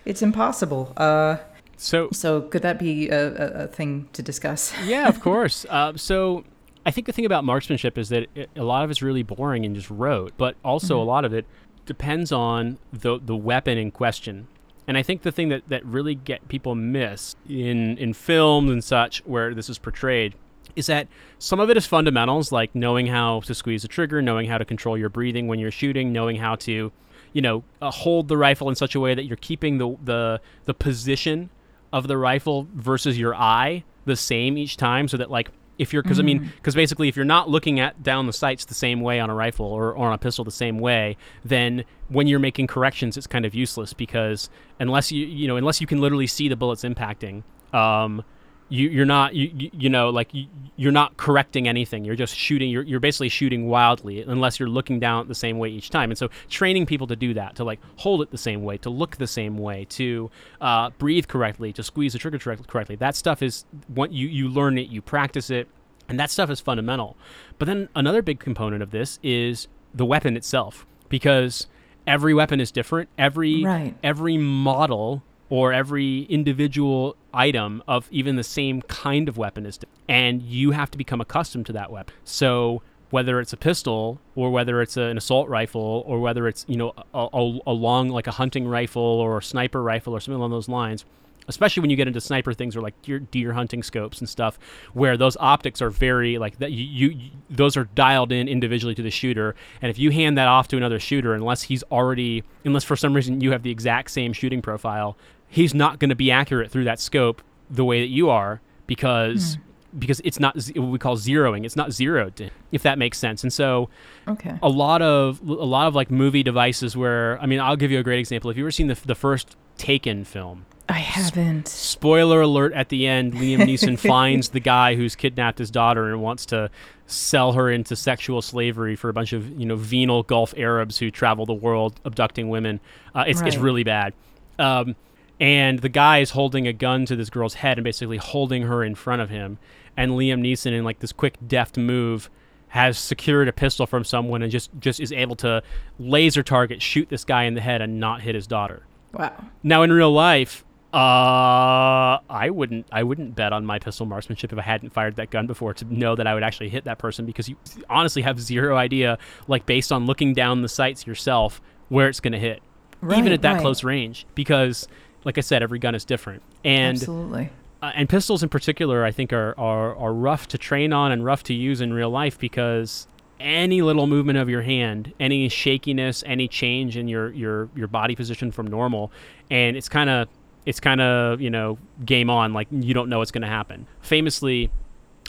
it's impossible. Uh, so so could that be a, a, thing to discuss? yeah, of course. Uh, so I think the thing about marksmanship is that it, a lot of it's really boring and just rote, but also Mhm. a lot of it depends on the the weapon in question. And I think the thing that, that really get people miss in in films and such where this is portrayed is that some of it is fundamentals like knowing how to squeeze the trigger, knowing how to control your breathing when you're shooting, knowing how to, you know, uh, hold the rifle in such a way that you're keeping the the the position of the rifle versus your eye the same each time so that like if you're because i mean because basically if you're not looking at down the sights the same way on a rifle or, or on a pistol the same way then when you're making corrections it's kind of useless because unless you you know unless you can literally see the bullets impacting um you, you're not you, you, know like you, you're not correcting anything. You're just shooting you're, you're basically shooting wildly unless you're looking down the same way each time. And so training people to do that to like hold it the same way to look the same way to uh, breathe correctly to squeeze the trigger correctly that stuff is what you you learn it you practice it and that stuff is fundamental. But then another big component of this is the weapon itself because every weapon is different. Every Right. every model or every individual item of even the same kind of weapon is different. and you have to become accustomed to that weapon so whether it's a pistol or whether it's a, an assault rifle or whether it's you know a, a, a long like a hunting rifle or a sniper rifle or something along those lines especially when you get into sniper things or like deer, deer hunting scopes and stuff where those optics are very like that you, you, those are dialed in individually to the shooter and if you hand that off to another shooter unless he's already unless for some reason you have the exact same shooting profile he's not going to be accurate through that scope the way that you are because because it's not what we call zeroing it's not zeroed if that makes sense and so Okay. a lot of a lot of like movie devices where I mean I'll give you a great example. If you ever seen the the first Taken film, I haven't. spoiler alert at the end, Liam Neeson finds the guy who's kidnapped his daughter and wants to sell her into sexual slavery for a bunch of you know venal Gulf Arabs who travel the world abducting women. Uh, it's it's really bad. Um, and the guy is holding a gun to this girl's head and basically holding her in front of him. And Liam Neeson, in like this quick, deft move, has secured a pistol from someone and just just is able to laser target, shoot this guy in the head, and not hit his daughter. Wow. Now in real life, uh, I wouldn't I wouldn't bet on my pistol marksmanship if I hadn't fired that gun before to know that I would actually hit that person because you honestly have zero idea, like based on looking down the sights yourself, where it's going to hit, even at that right. close range. Because, like I said, every gun is different, and Absolutely. uh, and pistols in particular, I think are, are are rough to train on and rough to use in real life because any little movement of your hand, any shakiness, any change in your your your body position from normal, and it's kind of it's kind of you know game on. Like you don't know what's going to happen. Famously,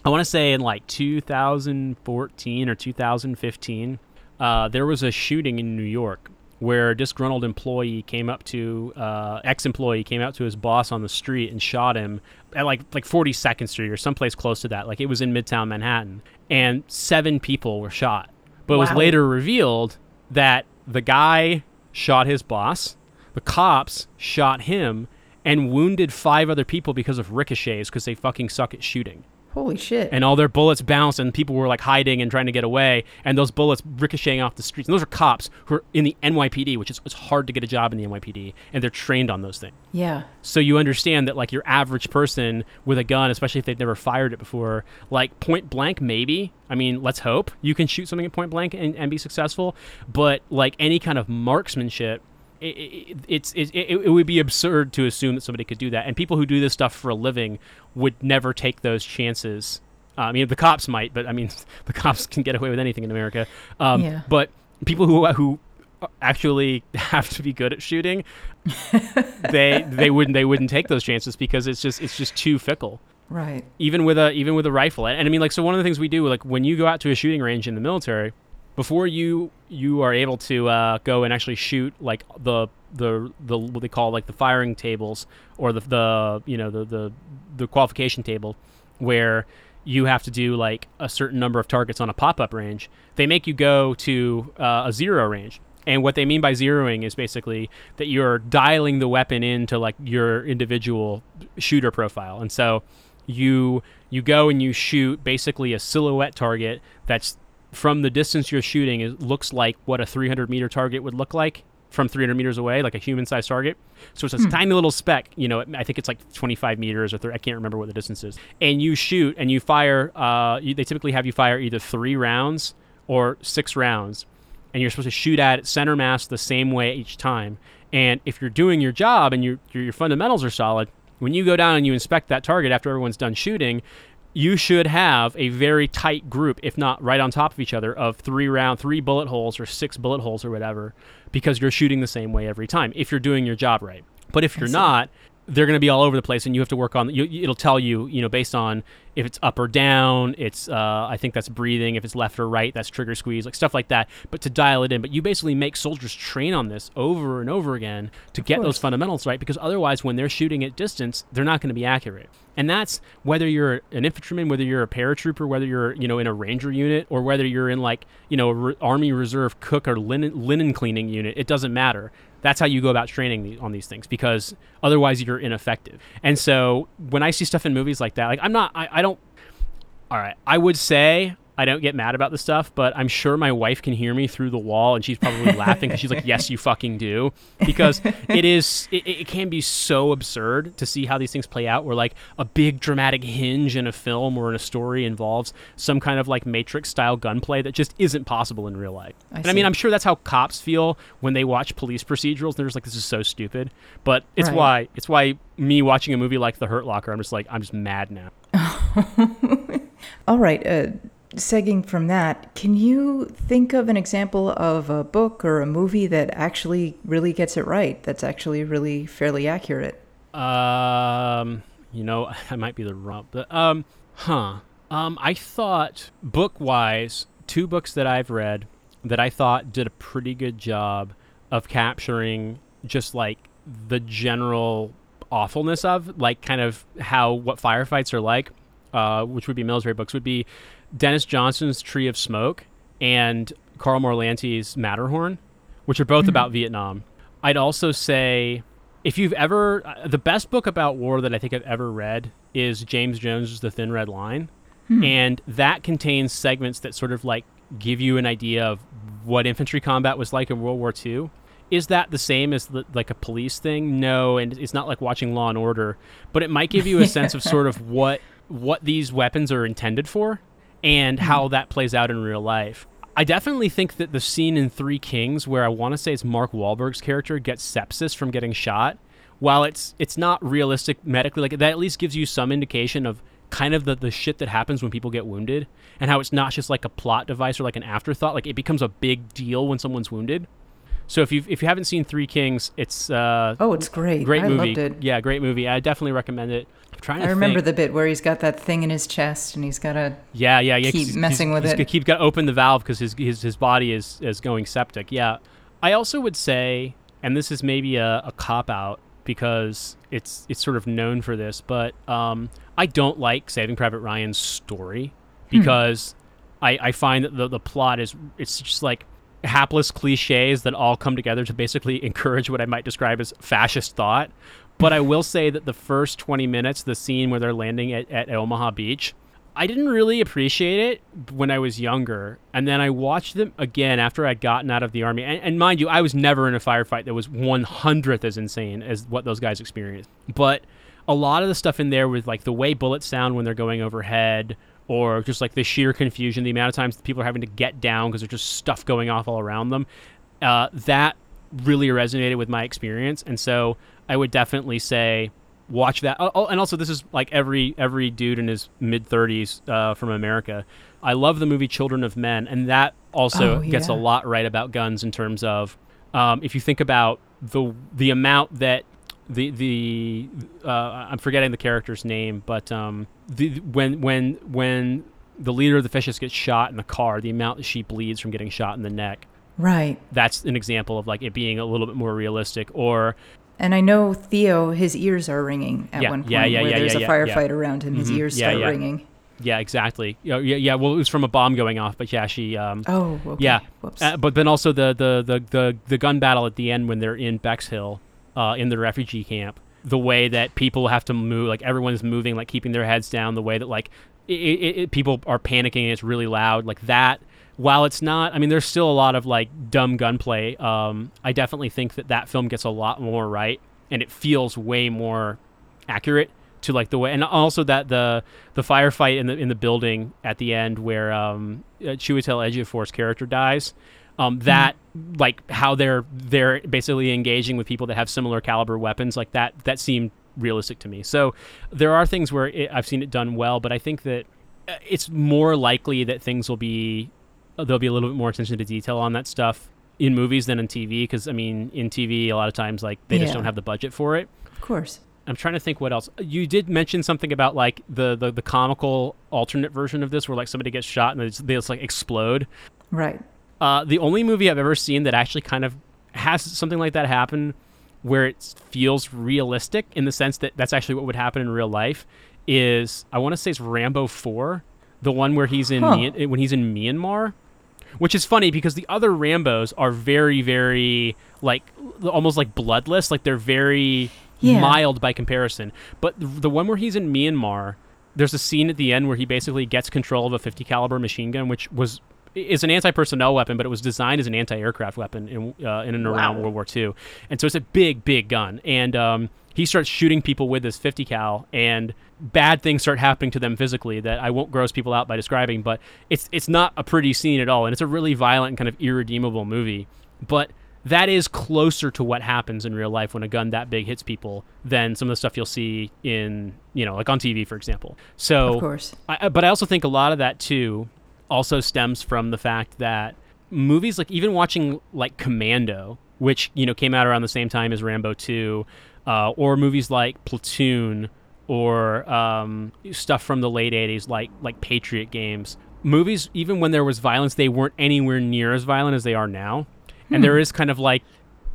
I want to say in like 2014 or 2015, uh, there was a shooting in New York where a disgruntled employee came up to uh, ex-employee came out to his boss on the street and shot him at like like 42nd Street or someplace close to that. Like it was in Midtown Manhattan, and seven people were shot. But it was later revealed that the guy shot his boss, the cops shot him, and wounded five other people because of ricochets because they fucking suck at shooting Holy shit. and all their bullets bounced and people were like hiding and trying to get away and those bullets ricocheting off the streets and those are cops who are in the NYPD which is it's hard to get a job in the NYPD and they're trained on those things yeah. so you understand that like your average person with a gun especially if they've never fired it before like point blank maybe I mean let's hope you can shoot something at point blank and, and be successful but like any kind of marksmanship it, it, it's it, it, would be absurd to assume that somebody could do that. And people who do this stuff for a living would never take those chances. Uh, I mean the cops might but I mean the cops can get away with anything in America. Um, Yeah. but people who who actually have to be good at shooting they they wouldn't they wouldn't take those chances because it's just it's just too fickle. Right. even with a even with a rifle. And, and i mean like so one of the things we do like when you go out to a shooting range in the military before you you are able to uh, go and actually shoot like the the the what they call like the firing tables or the the you know the the the qualification table where you have to do like a certain number of targets on a pop-up range. They make you go to uh, a zero range. And what they mean by zeroing is basically that you're dialing the weapon into like your individual shooter profile. And so you you go and you shoot basically a silhouette target that's from the distance you're shooting, it looks like what a 300 meter target would look like from 300 meters away, like a human-sized target. So it's a Hmm. tiny little speck. You know, I think it's like 25 meters or 30, I can't remember what the distance is. And you shoot and you fire. Uh, you, they typically have you fire either three rounds or six rounds, and you're supposed to shoot at center mass the same way each time. And if you're doing your job and your your your fundamentals are solid, when you go down and you inspect that target after everyone's done shooting, you should have a very tight group, if not right on top of each other, of three round, three bullet holes or six bullet holes or whatever, because you're shooting the same way every time if you're doing your job right. But if you're not, they're going to be all over the place, and you have to work on. You, it'll tell you, you know, based on if it's up or down. It's, uh, I think that's breathing. If it's left or right, that's trigger squeeze, like stuff like that. But to dial it in, but you basically make soldiers train on this over and over again to get those fundamentals right, because otherwise, when they're shooting at distance, they're not going to be accurate. And that's whether you're an infantryman, whether you're a paratrooper, whether you're you know in a ranger unit, or whether you're in like you know army reserve cook or linen linen cleaning unit. It doesn't matter. That's how you go about training on these things because otherwise you're ineffective. And so when I see stuff in movies like that, like I'm not, I, I don't. All right, I would say I don't get mad about the stuff, but I'm sure my wife can hear me through the wall, and she's probably laughing because she's like, "Yes, you fucking do," because it is. It, it can be so absurd to see how these things play out. Where like a big dramatic hinge in a film or in a story involves some kind of like Matrix style gunplay that just isn't possible in real life. I and I mean. I'm sure that's how cops feel when they watch police procedurals. They're just like, "This is so stupid," but it's Right. why it's why me watching a movie like The Hurt Locker, I'm just like, I'm just mad now. All right. Uh, segging from that, can you think of an example of a book or a movie that actually really gets it right? That's actually really fairly accurate. Um, you know, I might be the wrong, but um, huh. Um, I thought book wise, two books that I've read that I thought did a pretty good job of capturing just like the general awfulness of like kind of how what firefights are like, uh, which would be military books, would be Denis Johnson's Tree of Smoke and Karl Marlantes's Matterhorn, which are both Mhm. about Vietnam. I'd also say if you've ever uh, the best book about war that I think I've ever read is James Jones's The Thin Red Line, Hmm. and that contains segments that sort of like give you an idea of what infantry combat was like in World War II. Is that the same as the, like a police thing? No, and it's not like watching Law and Order, but it might give you a sense of sort of what what these weapons are intended for and how that plays out in real life. I definitely think that the scene in Three Kings where I want to say it's Mark Wahlberg's character gets sepsis from getting shot, while it's it's not realistic medically, like that at least gives you some indication of kind of the, the shit that happens when people get wounded and how it's not just like a plot device or like an afterthought. Like it becomes a big deal when someone's wounded. So if you if you haven't seen Three Kings, it's uh Oh, it's great. great I movie. loved it. Yeah, great movie. I definitely recommend it. Trying to I remember think. the bit where he's got that thing in his chest and he's got a. Yeah, yeah, yeah. keep he's- messing he's, with he's it. Keep got to open the valve because his, his his body is is going septic. Yeah, I also would say, and this is maybe a, a cop out because it's it's sort of known for this, but um, I don't like Saving Private Ryan's story because I I find that the the plot is it's just like hapless cliches that all come together to basically encourage what I might describe as fascist thought. But I will say that the first 20 minutes, the scene where they're landing at, at Omaha Beach, I didn't really appreciate it when I was younger. And then I watched them again after I'd gotten out of the army. And, and mind you, I was never in a firefight that was 100th as insane as what those guys experienced. But a lot of the stuff in there with like the way bullets sound when they're going overhead or just like the sheer confusion, the amount of times people are having to get down because there's just stuff going off all around them, uh, that really resonated with my experience. And so I would definitely say watch that. Oh, oh, and also this is like every every dude in his mid 30s uh, from America. I love the movie Children of Men, and that also Oh, gets a lot right about guns in terms of um, if you think about the the amount that the the uh, I'm forgetting the character's name, but um, the when when when the leader of the fishes gets shot in the car, the amount that she bleeds from getting shot in the neck. Right. That's an example of like it being a little bit more realistic. Or And I know Theo, his ears are ringing at Yeah, one point yeah, yeah, where there's a firefight around him. His Mhm, ears yeah, start yeah. ringing. yeah, exactly. Yeah, yeah, yeah. Well, it was from a bomb going off, but yeah, she. Um, Oh, okay. Yeah. Whoops. uh, but then also the, the the the the gun battle at the end when they're in Bexhill, uh, in the refugee camp. The way that people have to move, like everyone's moving, like keeping their heads down. The way that like it, it, it, people are panicking and it's really loud, like that while it's not, I mean, there's still a lot of like dumb gunplay. Um, I definitely think that that film gets a lot more right, and it feels way more accurate to like the way, and also that the the firefight in the in the building at the end where um, uh, Chiwetel Ejiofor's character dies. Um, that mm-hmm. like how they're they're basically engaging with people that have similar caliber weapons like that that seemed realistic to me. So there are things where it, I've seen it done well, but I think that uh, it's more likely that things will be there'll be a little bit more attention to detail on that stuff in movies than in TV because I mean in TV a lot of times like they yeah. just don't have the budget for it. Of course. I'm trying to think what else. You did mention something about like the the, the comical alternate version of this where like somebody gets shot and they just, they just like explode. Right. Uh, the only movie I've ever seen that actually kind of has something like that happen where it feels realistic in the sense that that's actually what would happen in real life is I want to say it's Rambo 4, the one where he's in huh. when he's in Myanmar, which is funny because the other Rambos are very very like almost like bloodless, like they're very yeah. mild by comparison. But the one where he's in Myanmar, there's a scene at the end where he basically gets control of a 50 caliber machine gun, which was is an anti-personnel weapon, but it was designed as an anti-aircraft weapon in uh, in and around wow. World War II, and so it's a big, big gun. And um, he starts shooting people with this 50 cal, and bad things start happening to them physically that I won't gross people out by describing. But it's it's not a pretty scene at all, and it's a really violent and kind of irredeemable movie. But that is closer to what happens in real life when a gun that big hits people than some of the stuff you'll see in you know like on TV, for example. So, of course, I, but I also think a lot of that too also stems from the fact that movies like even watching like Commando, which you know came out around the same time as Rambo 2, uh, or movies like Platoon or um, stuff from the late 80s like like Patriot games. Movies, even when there was violence, they weren't anywhere near as violent as they are now. Hmm. And there is kind of like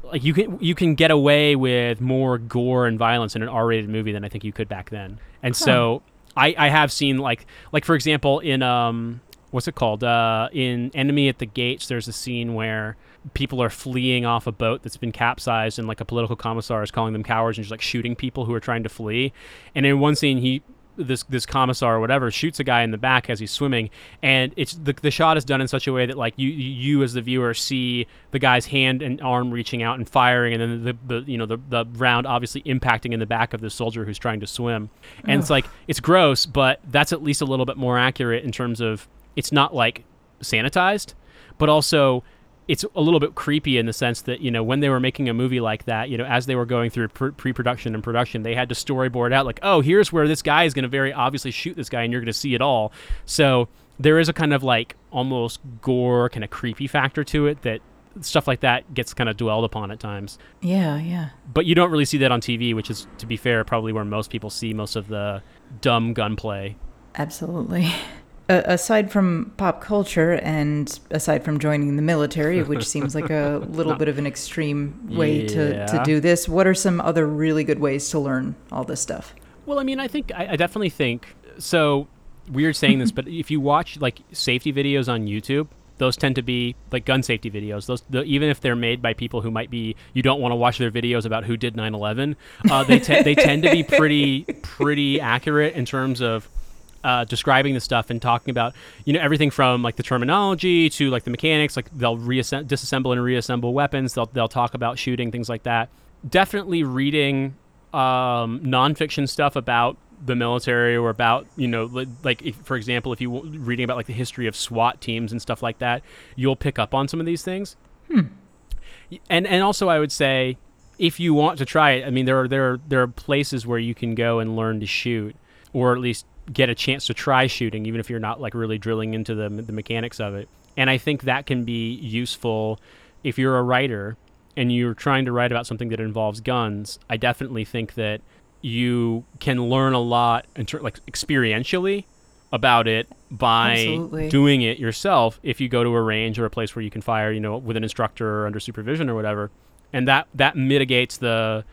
like you can you can get away with more gore and violence in an R-rated movie than I think you could back then. And huh. so I, I have seen like like for example in um what's it called? Uh, in Enemy at the Gates, there's a scene where people are fleeing off a boat that's been capsized, and like a political commissar is calling them cowards and just like shooting people who are trying to flee. And in one scene, he this this commissar or whatever shoots a guy in the back as he's swimming and it's the, the shot is done in such a way that like you you as the viewer see the guy's hand and arm reaching out and firing and then the, the you know the, the round obviously impacting in the back of the soldier who's trying to swim and Ugh. it's like it's gross but that's at least a little bit more accurate in terms of it's not like sanitized, but also it's a little bit creepy in the sense that you know when they were making a movie like that you know as they were going through pre-production and production they had to storyboard out like oh here's where this guy is going to very obviously shoot this guy and you're going to see it all. So there is a kind of like almost gore kind of creepy factor to it that stuff like that gets kind of dwelled upon at times. Yeah yeah. But you don't really see that on tv which is to be fair probably where most people see most of the dumb gunplay. Absolutely aside from pop culture and aside from joining the military, which seems like a little bit of an extreme way yeah. to, to do this, what are some other really good ways to learn all this stuff? Well, I mean, I think, I, I definitely think so. Weird saying this, but if you watch like safety videos on YouTube, those tend to be like gun safety videos. Those the, even if they're made by people who might be you don't want to watch their videos about who did 9/11. Uh, they te- they tend to be pretty pretty accurate in terms of uh, describing the stuff and talking about you know everything from like the terminology to like the mechanics. Like they'll reassemble, disassemble and reassemble weapons. They'll they'll talk about shooting things like that. Definitely reading um, nonfiction stuff about the military or about you know like if, for example if you reading about like the history of SWAT teams and stuff like that, you'll pick up on some of these things. Hmm. And and also I would say if you want to try it, I mean there are there are there are places where you can go and learn to shoot or at least get a chance to try shooting, even if you're not like really drilling into the the mechanics of it. And I think that can be useful if you're a writer and you're trying to write about something that involves guns. I definitely think that you can learn a lot, ter- like experientially, about it by Absolutely. doing it yourself. If you go to a range or a place where you can fire, you know, with an instructor or under supervision or whatever, and that that mitigates the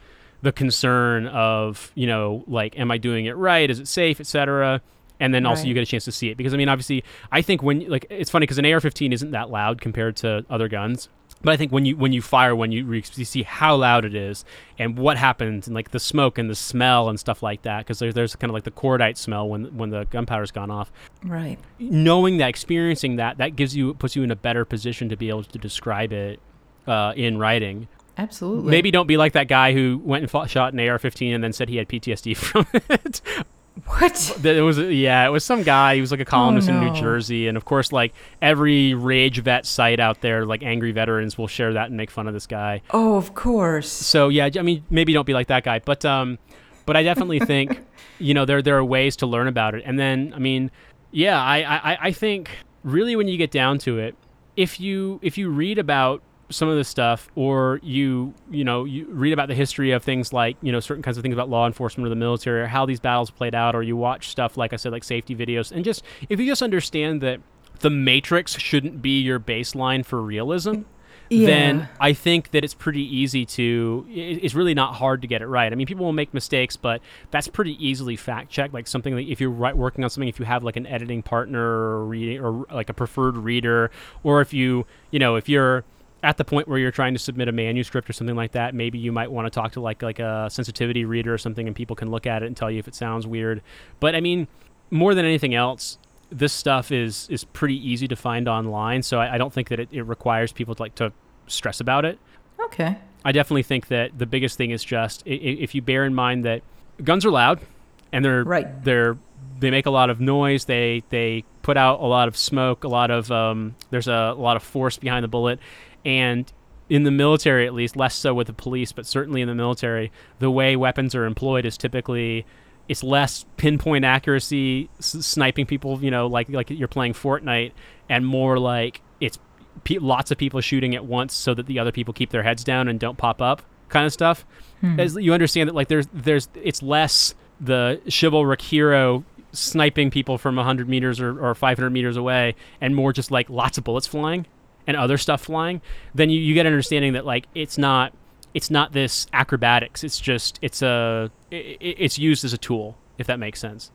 the concern of you know like am I doing it right? Is it safe, etc. And then also right. you get a chance to see it because I mean obviously I think when like it's funny because an AR-15 isn't that loud compared to other guns, But I think when you when you fire when you, re- you see how loud it is and what happens and like the smoke and the smell and stuff like that because there's there's kind of like the cordite smell when when the gunpowder's gone off. Right. Knowing that, experiencing that, that gives you puts you in a better position to be able to describe it uh, in writing. Absolutely. Maybe don't be like that guy who went and fought, shot an AR-15 and then said he had PTSD from it. What? It was yeah, it was some guy. He was like a columnist Oh, in New. Jersey, and of course, like every rage vet site out there, like angry veterans will share that and make fun of this guy. Oh, of course. So yeah, I mean, maybe don't be like that guy, but um, but I definitely think, you know, there there are ways to learn about it, and then I mean, yeah, I I, I think really when you get down to it, if you if you read about some of this stuff or you you know you read about the history of things like you know certain kinds of things about law enforcement or the military or how these battles played out or you watch stuff like i said like safety videos and just if you just understand that the matrix shouldn't be your baseline for realism Yeah. then I think that it's pretty easy to. It's really not hard to get it right. I mean, people will make mistakes, but that's pretty easily fact checked. Like something like if you're right, working on something, if you have like an editing partner or reading or like a preferred reader, or if you, you know, if you're at the point where you're trying to submit a manuscript or something like that, maybe you might want to talk to like like a sensitivity reader or something, and people can look at it and tell you if it sounds weird. But I mean, more than anything else, this stuff is is pretty easy to find online. So I, I don't think that it, it requires people to like to stress about it. Okay. I definitely think that the biggest thing is just if you bear in mind that guns are loud and they're Right. they're they make a lot of noise. They they put out a lot of smoke. A lot of um, there's a, lot of force behind the bullet, and in the military at least, less so with the police, but certainly in the military, the way weapons are employed is typically it's less pinpoint accuracy, s- sniping people, you know, like like you're playing Fortnite, and more like it's pe- lots of people shooting at once so that the other people keep their heads down and don't pop up, kind of stuff. Hmm. As you understand that, like there's there's it's less the chivalric hero sniping people from 100 meters or, or 500 meters away and more just like lots of bullets flying and other stuff flying then you, you get an understanding that like it's not it's not this acrobatics it's just it's a i i- it's used as a tool if that makes sense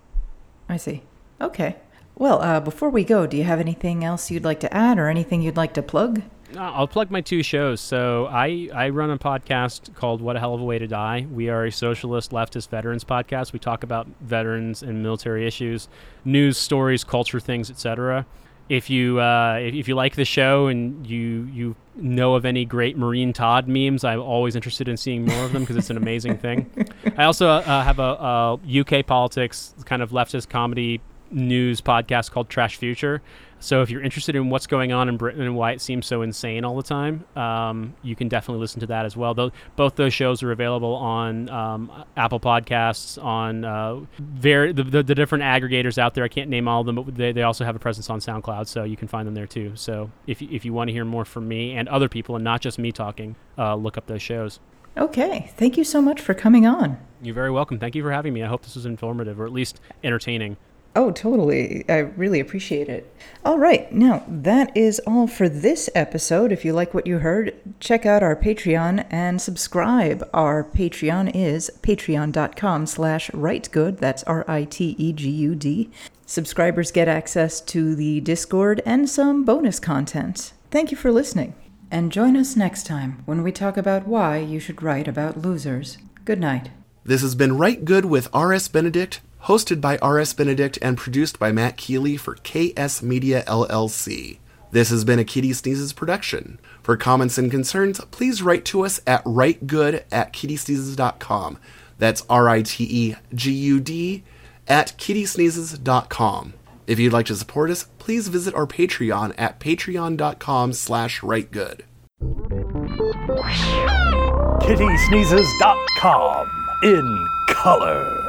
I see. Okay. Well, uh, before we go, do you have anything else you'd like to add or anything you'd like to plug? Uh, I'll plug my two shows. So I, I run a podcast called What a Hell of a Way to Die. We are a socialist leftist veterans podcast. We talk about veterans and military issues, news stories, culture things, etc. If you uh, if, you like the show and you you know of any great Marine Todd memes, I'm always interested in seeing more of them because it's an amazing thing. I also uh, have a, a UK politics kind of leftist comedy news podcast called Trash Future. So if you're interested in what's going on in Britain and why it seems so insane all the time, um, you can definitely listen to that as well. Though both those shows are available on um, Apple Podcasts, on uh, very the, the, the different aggregators out there. I can't name all of them, but they, they also have a presence on SoundCloud, so you can find them there too. So if you, if you want to hear more from me and other people, and not just me talking, uh, look up those shows. Okay. Thank you so much for coming on. You're very welcome. Thank you for having me. I hope this was informative or at least entertaining. Oh, totally. I really appreciate it. All right. Now, that is all for this episode. If you like what you heard, check out our Patreon and subscribe. Our Patreon is patreon.com slash ritegud. That's R-I-T-E-G-U-D. Subscribers get access to the Discord and some bonus content. Thank you for listening. And join us next time when we talk about why you should write about losers. Good night. This has been Rite Gud with R.S. Benedict, hosted by R.S. Benedict and produced by Matt Keeley for KS Media LLC. This has been a Kitty Sneezes production. For comments and concerns, please write to us at ritegud at kittysneezes.com. That's R I T E G U D at kittysneezes.com. If you'd like to support us, please visit our Patreon at patreon.com slash ritegud. kittysneezes.com in color.